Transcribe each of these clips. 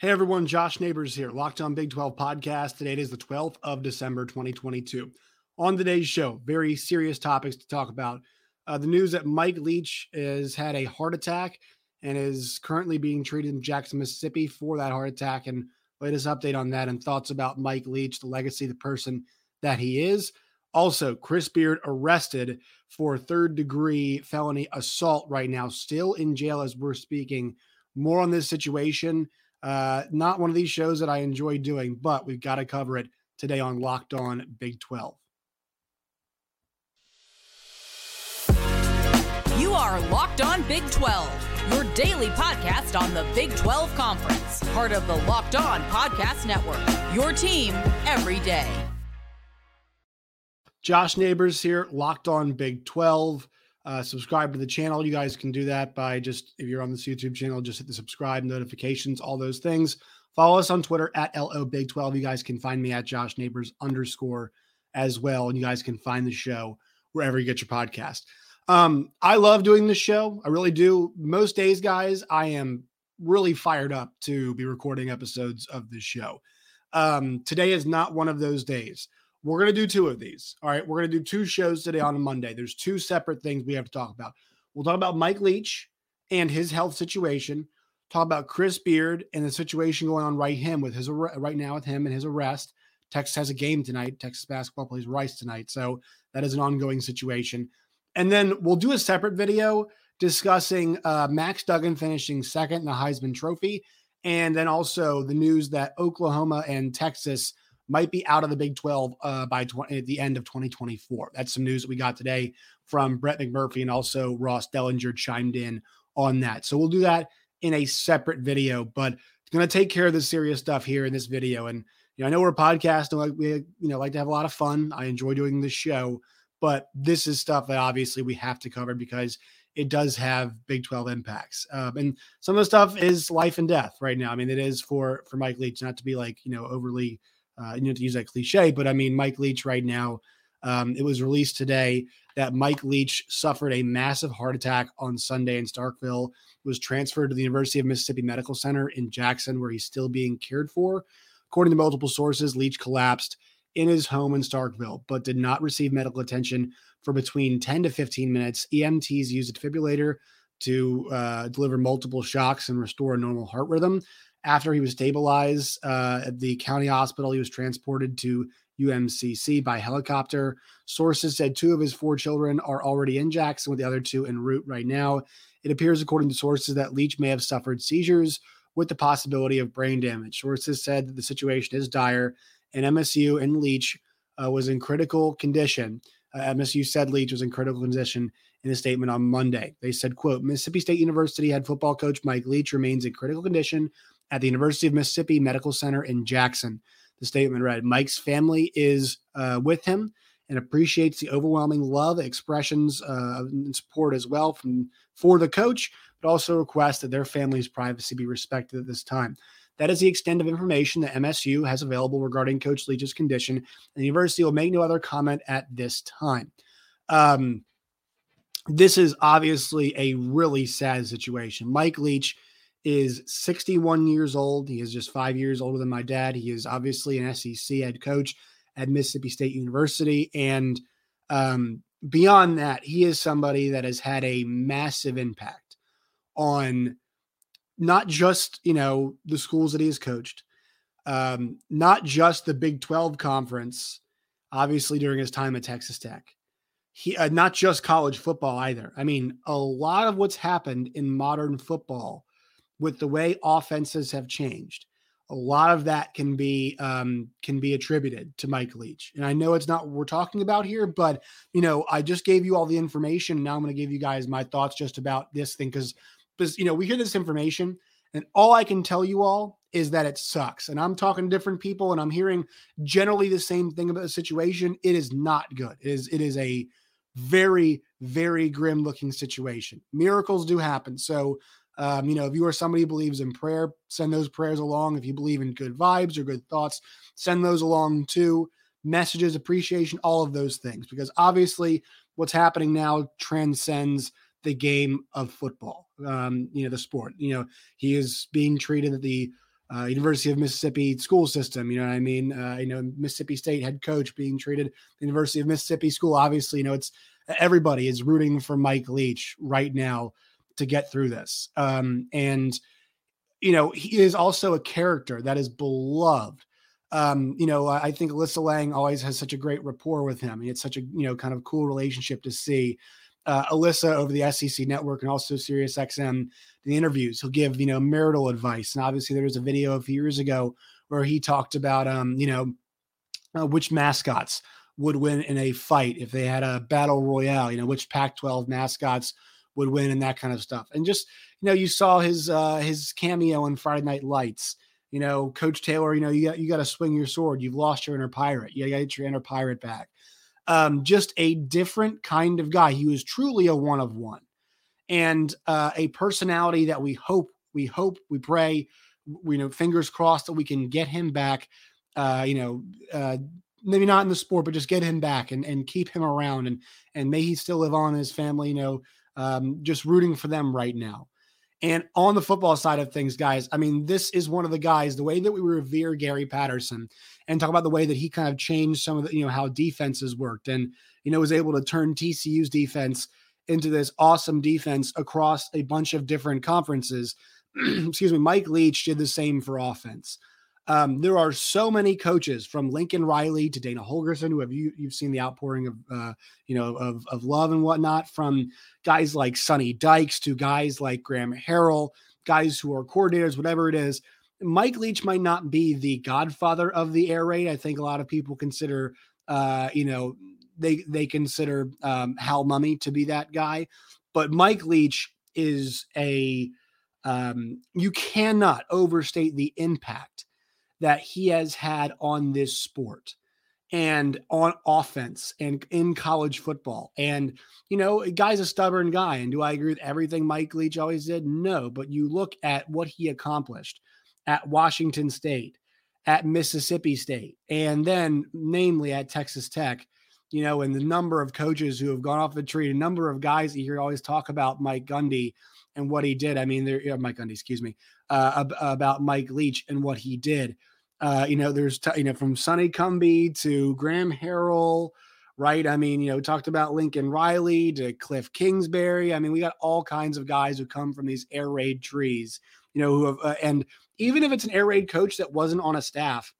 Hey everyone, Josh Neighbors here, Locked On Big 12 podcast. Today is the 12th of December, 2022. On today's show, very serious topics to talk about. Uh, the news that Mike Leach has had a heart attack and is currently being treated in Jackson, Mississippi for that heart attack, and latest update on that and thoughts about Mike Leach, the legacy, the person that he is. Also, Chris Beard arrested for third degree felony assault right now, still in jail as we're speaking. More on this situation uh, not one of these shows that I enjoy doing, but we've got to cover it today on Locked On Big 12. You are Locked On Big 12, your daily podcast on the Big 12 Conference, part of the Locked On Podcast Network. Your team every day. Josh Neighbors here, Locked On Big 12 uh, subscribe to the channel. You guys can do that by just, if you're on this YouTube channel, just hit the subscribe, notifications, all those things. Follow us on Twitter at LO Big 12. You guys can find me at Josh Neighbors underscore as well. And you guys can find the show wherever you get your podcast. Um, I love doing this show. I really do. Most days, guys, I am really fired up to be recording episodes of this show. Um, today is not one of those days. We're going to do two of these. All right. We're going to do two shows today on a Monday. There's two separate things we have to talk about. We'll talk about Mike Leach and his health situation. Talk about Chris Beard and the situation going on right him with his right now with him and his arrest. Texas has a game tonight. Texas basketball plays Rice tonight, so that is an ongoing situation. And then we'll do a separate video discussing uh, Max Duggan finishing second in the Heisman Trophy, and then also the news that Oklahoma and Texas might be out of the Big 12 uh, by 20, at the end of 2024. That's some news that we got today from Brett McMurphy and also Ross Dellinger chimed in on that. So we'll do that in a separate video, but it's going to take care of the serious stuff here in this video. And you know, I know we're a podcast and like we you know like to have a lot of fun. I enjoy doing this show, but this is stuff that obviously we have to cover because it does have Big 12 impacts. Um, and some of the stuff is life and death right now. I mean, it is for for Mike Leach, not to be like you know overly uh, you know, to use that cliche, but I mean, Mike Leach right now, um, it was released today that Mike Leach suffered a massive heart attack on Sunday in Starkville, was transferred to the University of Mississippi Medical Center in Jackson, where he's still being cared for. According to multiple sources, Leach collapsed in his home in Starkville, but did not receive medical attention for between 10 to 15 minutes. EMTs used a defibrillator to uh, deliver multiple shocks and restore a normal heart rhythm. After he was stabilized uh, at the county hospital, he was transported to UMCC by helicopter. Sources said two of his four children are already in Jackson, with the other two en route right now. It appears, according to sources, that Leach may have suffered seizures with the possibility of brain damage. Sources said that the situation is dire, and MSU and Leach uh, was in critical condition. Uh, MSU said Leach was in critical condition in a statement on Monday. They said, quote, Mississippi State University head football coach Mike Leach remains in critical condition at the University of Mississippi Medical Center in Jackson. The statement read Mike's family is uh, with him and appreciates the overwhelming love, expressions, uh, and support as well from for the coach, but also requests that their family's privacy be respected at this time. That is the extent of information that MSU has available regarding Coach Leach's condition, and the university will make no other comment at this time. Um, this is obviously a really sad situation. Mike Leach is 61 years old. He is just five years older than my dad. He is obviously an SEC head coach at Mississippi State University. And um, beyond that, he is somebody that has had a massive impact on not just, you know, the schools that he has coached, um, not just the Big 12 conference, obviously during his time at Texas Tech. He, uh, not just college football either. I mean, a lot of what's happened in modern football with the way offenses have changed, a lot of that can be um, can be attributed to Mike Leach. And I know it's not what we're talking about here, but you know, I just gave you all the information. Now I'm going to give you guys my thoughts just about this thing because because you know we hear this information, and all I can tell you all is that it sucks. And I'm talking to different people, and I'm hearing generally the same thing about the situation. It is not good. It is it is a very very grim looking situation. Miracles do happen. So um, you know, if you are somebody who believes in prayer, send those prayers along. If you believe in good vibes or good thoughts, send those along too. Messages, appreciation, all of those things, because obviously what's happening now transcends the game of football. Um, you know, the sport. You know, he is being treated at the uh, University of Mississippi school system. You know what I mean? Uh, you know, Mississippi State head coach being treated, the University of Mississippi school. Obviously, you know, it's everybody is rooting for Mike Leach right now to get through this. Um, and you know, he is also a character that is beloved. Um, you know, I think Alyssa Lang always has such a great rapport with him. It's such a you know kind of cool relationship to see. Uh, Alyssa over the SEC network and also Sirius XM, the interviews. He'll give, you know, marital advice. And obviously there was a video a few years ago where he talked about, um, you know, uh, which mascots would win in a fight if they had a battle royale, you know, which Pac 12 mascots would win and that kind of stuff. And just, you know, you saw his, uh, his cameo in Friday Night Lights. You know, Coach Taylor, you know, you got, you got to swing your sword. You've lost your inner pirate. You got to your inner pirate back um, just a different kind of guy. He was truly a one of one, and uh, a personality that we hope, we hope, we pray, we you know, fingers crossed that we can get him back. Uh, you know, uh, maybe not in the sport, but just get him back and and keep him around, and and may he still live on in his family. You know, um, just rooting for them right now. And on the football side of things, guys, I mean, this is one of the guys, the way that we revere Gary Patterson and talk about the way that he kind of changed some of the, you know, how defenses worked and, you know, was able to turn TCU's defense into this awesome defense across a bunch of different conferences. Excuse me. Mike Leach did the same for offense. Um, there are so many coaches from Lincoln Riley to Dana Holgorsen who have you you've seen the outpouring of uh, you know of of love and whatnot from guys like Sonny Dykes to guys like Graham Harrell, guys who are coordinators, whatever it is. Mike Leach might not be the godfather of the air raid. I think a lot of people consider uh, you know they they consider um, Hal Mumme to be that guy, but Mike Leach is a um, you cannot overstate the impact that he has had on this sport and on offense and in college football. And, you know, guy's a stubborn guy. And do I agree with everything Mike Leach always did? No. But you look at what he accomplished at Washington State, at Mississippi State, and then namely at Texas Tech, you know, and the number of coaches who have gone off the tree, a number of guys you hear always talk about Mike Gundy and what he did. I mean, there, Mike Gundy, excuse me, uh, about Mike Leach and what he did. Uh, you know, there's t- you know from Sonny Cumbie to Graham Harrell, right? I mean, you know, talked about Lincoln Riley to Cliff Kingsbury. I mean, we got all kinds of guys who come from these air raid trees, you know, who have uh, and even if it's an air raid coach that wasn't on a staff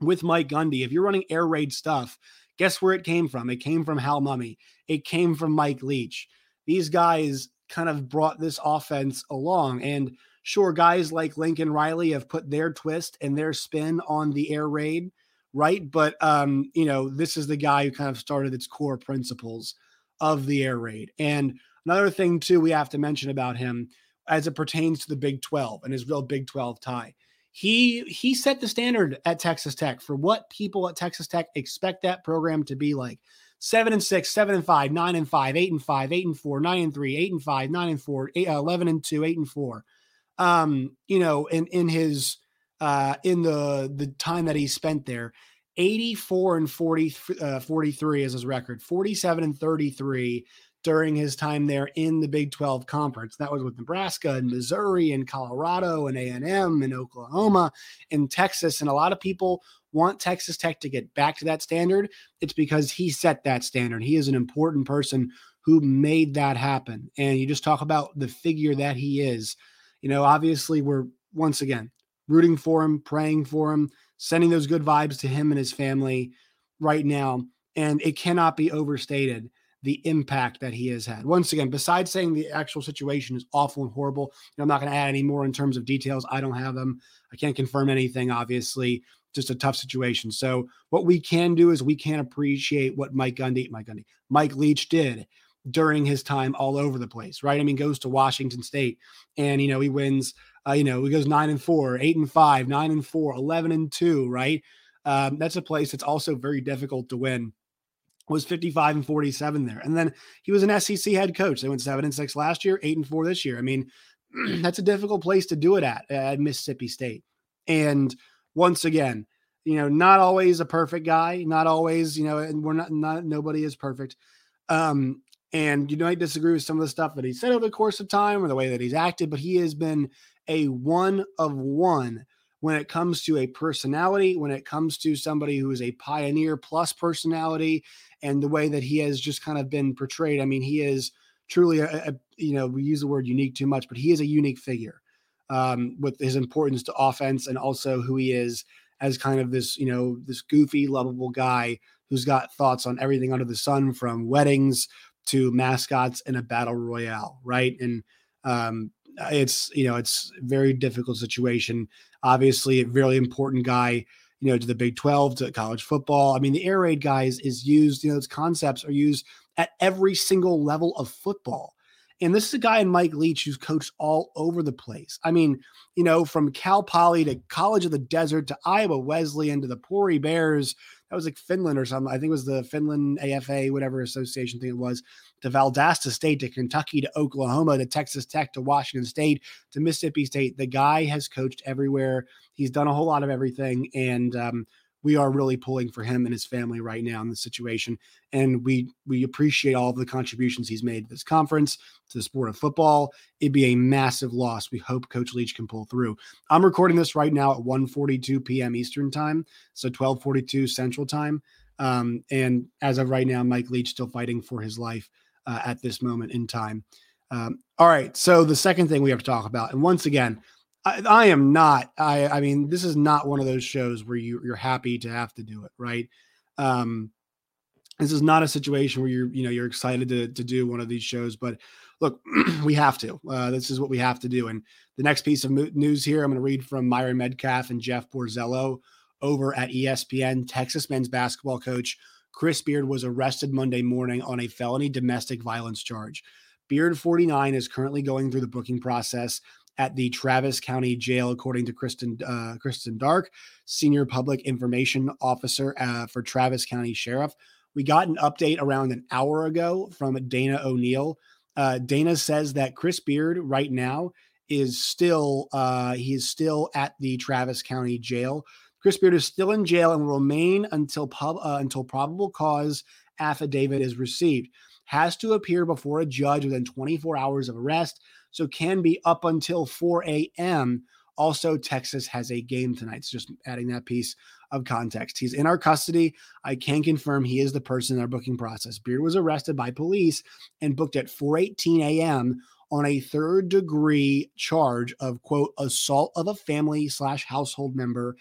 with Mike Gundy, if you're running air raid stuff, guess where it came from? It came from Hal Mumme. It came from Mike Leach. These guys kind of brought this offense along and Sure, guys like Lincoln Riley have put their twist and their spin on the air raid, right? But um, you know, this is the guy who kind of started its core principles of the air raid. And another thing too, we have to mention about him as it pertains to the Big 12 and his real Big 12 tie. He he set the standard at Texas Tech for what people at Texas Tech expect that program to be like. Seven and six, seven and five, nine and five, eight and five, eight and four, nine and three, eight and five, nine and four, eight, uh, 11 and two, eight and four um, you know, in in his uh in the the time that he spent there, 84 and 40 uh, 43 is his record, 47 and 33 during his time there in the Big 12 conference. That was with Nebraska and Missouri and Colorado and A&M and Oklahoma and Texas and a lot of people want Texas Tech to get back to that standard. It's because he set that standard. He is an important person who made that happen. And you just talk about the figure that he is you know, obviously we're once again rooting for him, praying for him, sending those good vibes to him and his family right now. And it cannot be overstated the impact that he has had. Once again, besides saying the actual situation is awful and horrible, you know, I'm not going to add any more in terms of details. I don't have them. I can't confirm anything, obviously. Just a tough situation. So what we can do is we can appreciate what Mike Gundy, Mike Gundy, Mike Leach did during his time all over the place, right? I mean, goes to Washington State and, you know, he wins, uh, you know, he goes nine and four, eight and five, nine and four, 11 and two, right? Um, that's a place that's also very difficult to win. Was 55 and 47 there. And then he was an SEC head coach. They went seven and six last year, eight and four this year. I mean, that's a difficult place to do it at, at Mississippi State. And once again, you know, not always a perfect guy, not always, you know, and we're not, not nobody is perfect. Um, and you might disagree with some of the stuff that he said over the course of time or the way that he's acted, but he has been a one of one when it comes to a personality, when it comes to somebody who is a pioneer plus personality, and the way that he has just kind of been portrayed. I mean, he is truly a, a you know, we use the word unique too much, but he is a unique figure um, with his importance to offense and also who he is as kind of this, you know, this goofy, lovable guy who's got thoughts on everything under the sun from weddings to mascots in a battle royale, right? And um, it's you know it's very difficult situation. Obviously, a very important guy, you know, to the Big Twelve, to college football. I mean, the air raid guys is used. You know, those concepts are used at every single level of football. And this is a guy in Mike Leach who's coached all over the place. I mean, you know, from Cal Poly to College of the Desert to Iowa Wesleyan to the Pori Bears. That was like Finland or something. I think it was the Finland AFA, whatever association thing it was, to Valdosta State to Kentucky to Oklahoma to Texas Tech to Washington State to Mississippi State. The guy has coached everywhere. He's done a whole lot of everything. And um, we are really pulling for him and his family right now in this situation. And we we appreciate all of the contributions he's made to this conference, to the sport of football. It'd be a massive loss. We hope Coach Leach can pull through. I'm recording this right now at 1:42 p.m. Eastern time, so 12:42 Central time. Um, and as of right now, Mike Leach still fighting for his life uh, at this moment in time. Um, all right, so the second thing we have to talk about, and once again, I, I, am not. I I mean, this is not one of those shows where you you're happy to have to do it, right? Um, this is not a situation where you're you know you're excited to to do one of these shows, but look, we have to. Uh, this is what we have to do. And the next piece of news here, I'm going to read from Myron Medcalf and Jeff Borzello over at ESPN. Texas men's basketball coach Chris Beard was arrested Monday morning on a felony domestic violence charge. Beard 49 is currently going through the booking process at the Travis County Jail, according to Kristen uh, Kristen Dark, Senior Public Information Officer uh, for Travis County Sheriff. We got an update around an hour ago from Dana O'Neill. Uh, Dana says that Chris Beard right now is still uh, he is still at the Travis County Jail. Chris Beard is still in jail and will remain until pub uh, until probable cause affidavit is received. Has to appear before a judge within 24 hours of arrest so can be up until 4 a.m. Also, Texas has a game tonight. So just adding that piece of context. He's in our custody. I can confirm he is the person in our booking process. Beard was arrested by police and booked at 4:18 a.m. on a third degree charge of quote assault of a family slash household member,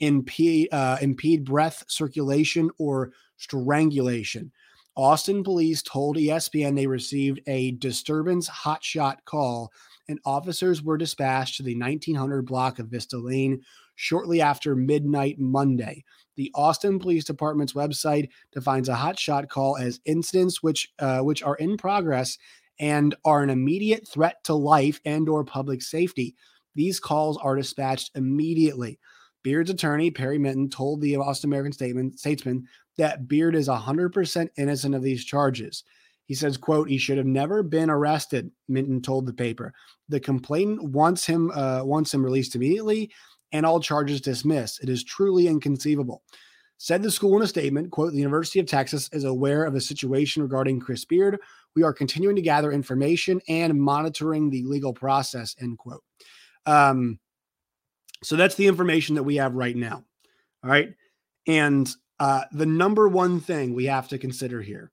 impede uh, impede breath circulation or strangulation. Austin police told ESPN they received a disturbance hotshot call and officers were dispatched to the 1900 block of Vista Lane shortly after midnight Monday. The Austin Police Department's website defines a hotshot call as incidents which uh, which are in progress and are an immediate threat to life and or public safety. These calls are dispatched immediately. Beard's attorney, Perry Minton, told the Austin American Statesman that Beard is 100% innocent of these charges. He says, quote, he should have never been arrested, Minton told the paper. The complainant wants him uh, wants him released immediately and all charges dismissed. It is truly inconceivable. Said the school in a statement, quote, the University of Texas is aware of the situation regarding Chris Beard. We are continuing to gather information and monitoring the legal process, end quote. Um, so that's the information that we have right now. All right. And uh, the number one thing we have to consider here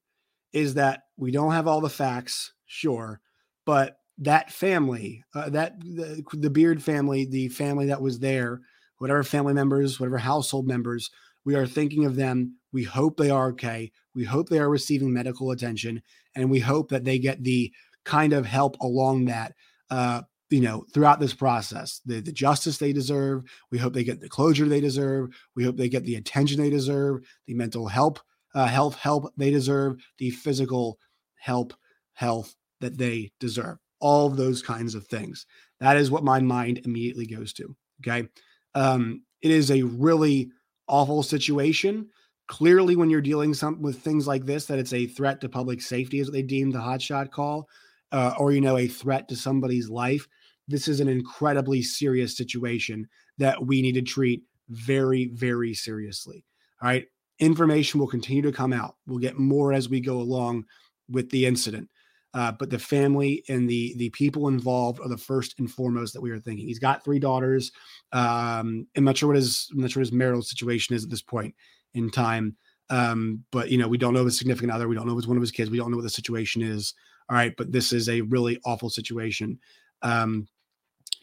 is that we don't have all the facts, sure, but that family, uh, that the, the Beard family, the family that was there, whatever family members, whatever household members, we are thinking of them. We hope they are okay. We hope they are receiving medical attention, and we hope that they get the kind of help along that uh, you know, throughout this process, the, the justice they deserve. We hope they get the closure they deserve. We hope they get the attention they deserve, the mental help, uh, health help they deserve, the physical help, health that they deserve. All those kinds of things. That is what my mind immediately goes to. Okay. Um, it is a really awful situation. Clearly, when you're dealing some, with things like this, that it's a threat to public safety, what they deem the hotshot call, uh, or you know, a threat to somebody's life this is an incredibly serious situation that we need to treat very, very seriously. All right. Information will continue to come out. We'll get more as we go along with the incident. Uh, but the family and the the people involved are the first and foremost that we are thinking. He's got three daughters. Um, I'm not sure what his I'm not sure what his marital situation is at this point in time. Um, but you know, we don't know his significant other. We don't know if it's one of his kids. We don't know what the situation is. All right, but this is a really awful situation. Um,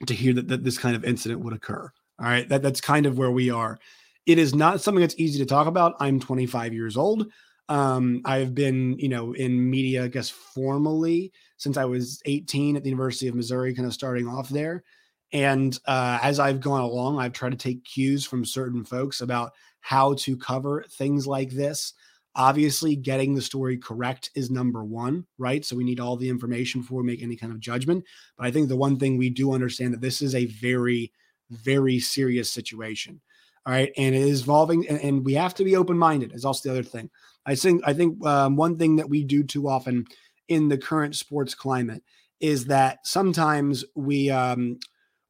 to hear that, that this kind of incident would occur. All right, that that's kind of where we are. It is not something that's easy to talk about. I'm 25 years old. Um, I've been, you know, in media, I guess, formally since I was 18 at the University of Missouri, kind of starting off there. And uh, as I've gone along, I've tried to take cues from certain folks about how to cover things like this. Obviously, getting the story correct is number one, right? So we need all the information before we make any kind of judgment. But I think the one thing we do understand that this is a very, very serious situation. All right. And it is evolving, and, and we have to be open minded, is also the other thing. I think, I think um, one thing that we do too often in the current sports climate is that sometimes we, um,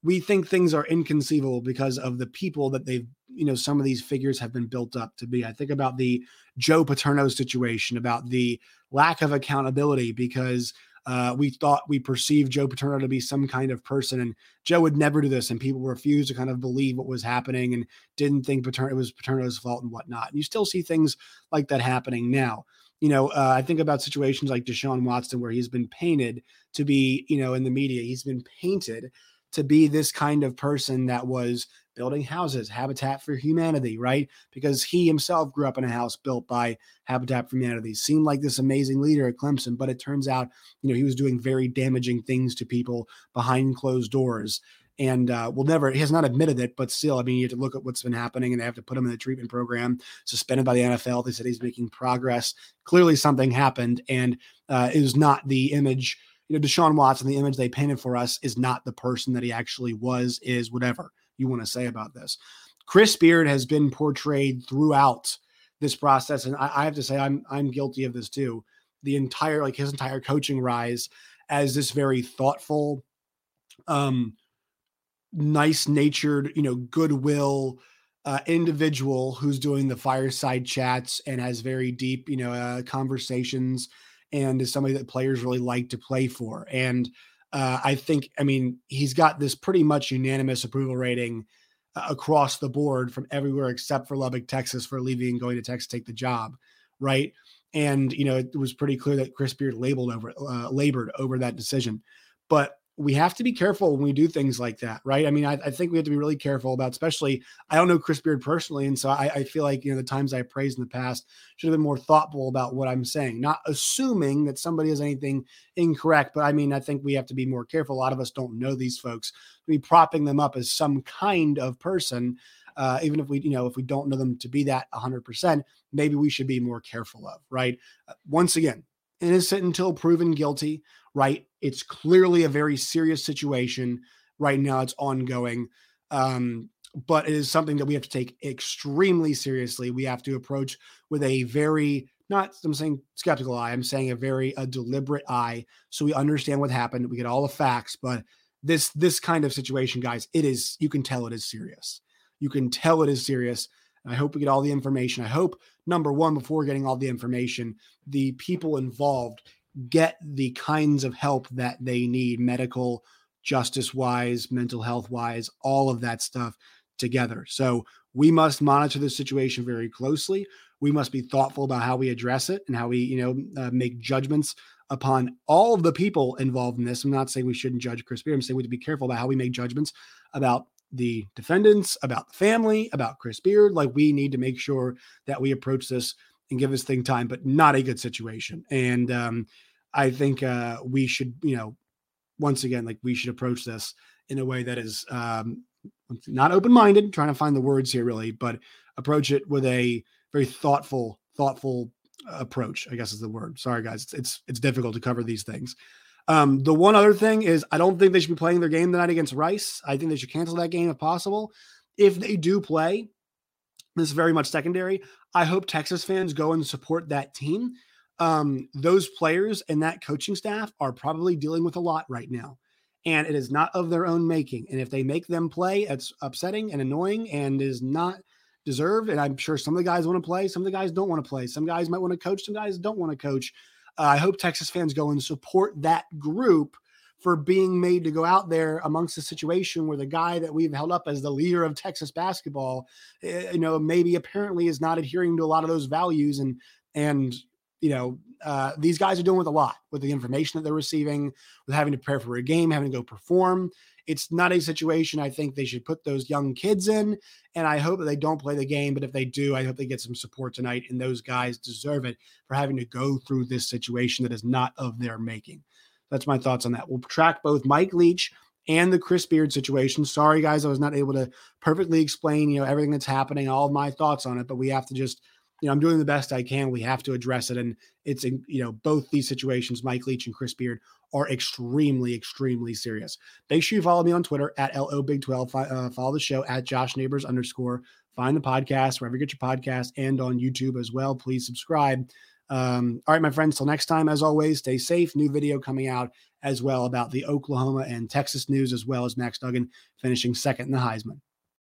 we think things are inconceivable because of the people that they've you know some of these figures have been built up to be. I think about the joe paterno situation about the lack of accountability because uh, we thought we perceived joe paterno to be some kind of person and joe would never do this and people refused to kind of believe what was happening and didn't think paterno it was paterno's fault and whatnot. And you still see things like that happening now. You know, uh, I think about situations like Deshaun Watson, where he's been painted to be, you know, in the media, he's been painted to be this kind of person that was building houses, Habitat for Humanity, right? Because he himself grew up in a house built by Habitat for Humanity. Seemed like this amazing leader at Clemson, but it turns out, you know, he was doing very damaging things to people behind closed doors. And uh, will never, he has not admitted it, but still, I mean, you have to look at what's been happening and they have to put him in the treatment program, suspended by the NFL. They said he's making progress. Clearly, something happened, and uh, was not the image you know, Deshaun Watson, the image they painted for us is not the person that he actually was, is whatever you want to say about this. Chris Beard has been portrayed throughout this process, and I, I have to say I'm I'm guilty of this too. The entire like his entire coaching rise as this very thoughtful, um, nice natured, you know, goodwill uh, individual who's doing the fireside chats and has very deep, you know, uh, conversations and is somebody that players really like to play for. And uh, I think, I mean, he's got this pretty much unanimous approval rating uh, across the board from everywhere except for Lubbock, Texas, for leaving and going to Texas to take the job, right? And you know, it was pretty clear that Chris Beard labeled over, uh, labored over that decision. But we have to be careful when we do things like that, right? I mean, I, I, think we have to be really careful about, especially, I don't know Chris Beard personally. And so I, I, feel like, you know, the times I praised in the past should have been more thoughtful about what I'm saying, not assuming that somebody has anything incorrect. But I mean, I think we have to be more careful. A lot of us don't know these folks. We propping them up as some kind of person. Uh, even if we, you know, if we don't know them to be that 100%, maybe we should be more careful of, right? Uh, once again, innocent until proven guilty right? It's clearly a very serious situation right now. It's ongoing. Um, but it is something that we have to take extremely seriously. We have to approach with a very not I'm saying skeptical eye. I'm saying a very a deliberate eye, so we understand what happened. We get all the facts, but this this kind of situation, guys, it is you can tell it is serious. You can tell it is serious. I hope we get all the information. I hope number one, before getting all the information, the people involved get the kinds of help that they need medical justice wise mental health wise all of that stuff together. So we must monitor the situation very closely. We must be thoughtful about how we address it and how we you know uh, make judgments upon all of the people involved in this. I'm not saying we shouldn't judge chris beard. I'm saying we have to be careful about how we make judgments about the defendants about the family about chris beard. Like we need to make sure that we approach this and give this thing time but not a good situation and um I think uh, we should, you know, once again, like we should approach this in a way that is um, not open minded, trying to find the words here really, but approach it with a very thoughtful, thoughtful approach. I guess is the word. Sorry, guys, it's it's, it's difficult to cover these things. Um, the one other thing is, I don't think they should be playing their game tonight against Rice. I think they should cancel that game if possible. If they do play, this is very much secondary. I hope Texas fans go and support that team um, those players and that coaching staff are probably dealing with a lot right now. And it is not of their own making. And if they make them play, it's upsetting and annoying and is not deserved. And I'm sure some of the guys want to play, some of the guys don't want to play. Some guys might want to coach, some guys don't want to coach. uh, I hope Texas fans go and support that group for being made to go out there amongst a situation where the guy that we've held up as the leader of Texas basketball, eh, you know, maybe apparently is not adhering to a lot of those values and and you know uh, these guys are doing with a lot with the information that they're receiving, with having to prepare for a game, having to go perform. It's not a situation I think they should put those young kids in. And I hope that they don't play the game. But if they do, I hope they get some support tonight. And those guys deserve it for having to go through this situation that is not of their making. That's my thoughts on that. We'll track both Mike Leach and the Chris Beard situation. Sorry, guys, I was not able to perfectly explain, you know, everything that's happening, all of my thoughts on it, but we have to just, you know, I'm doing the best I can. We have to address it. And it's, you know, both these situations, Mike Leach and Chris Beard, are extremely, extremely serious. Make sure you follow me on Twitter at LO Big 12. Uh, follow the show at Josh Neighbors underscore. Find the podcast wherever you get your podcast and on YouTube as well. Please subscribe. Um, all right, my friends, till next time, as always, stay safe. New video coming out as well about the Oklahoma and Texas news, as well as Max Duggan finishing second in the Heisman.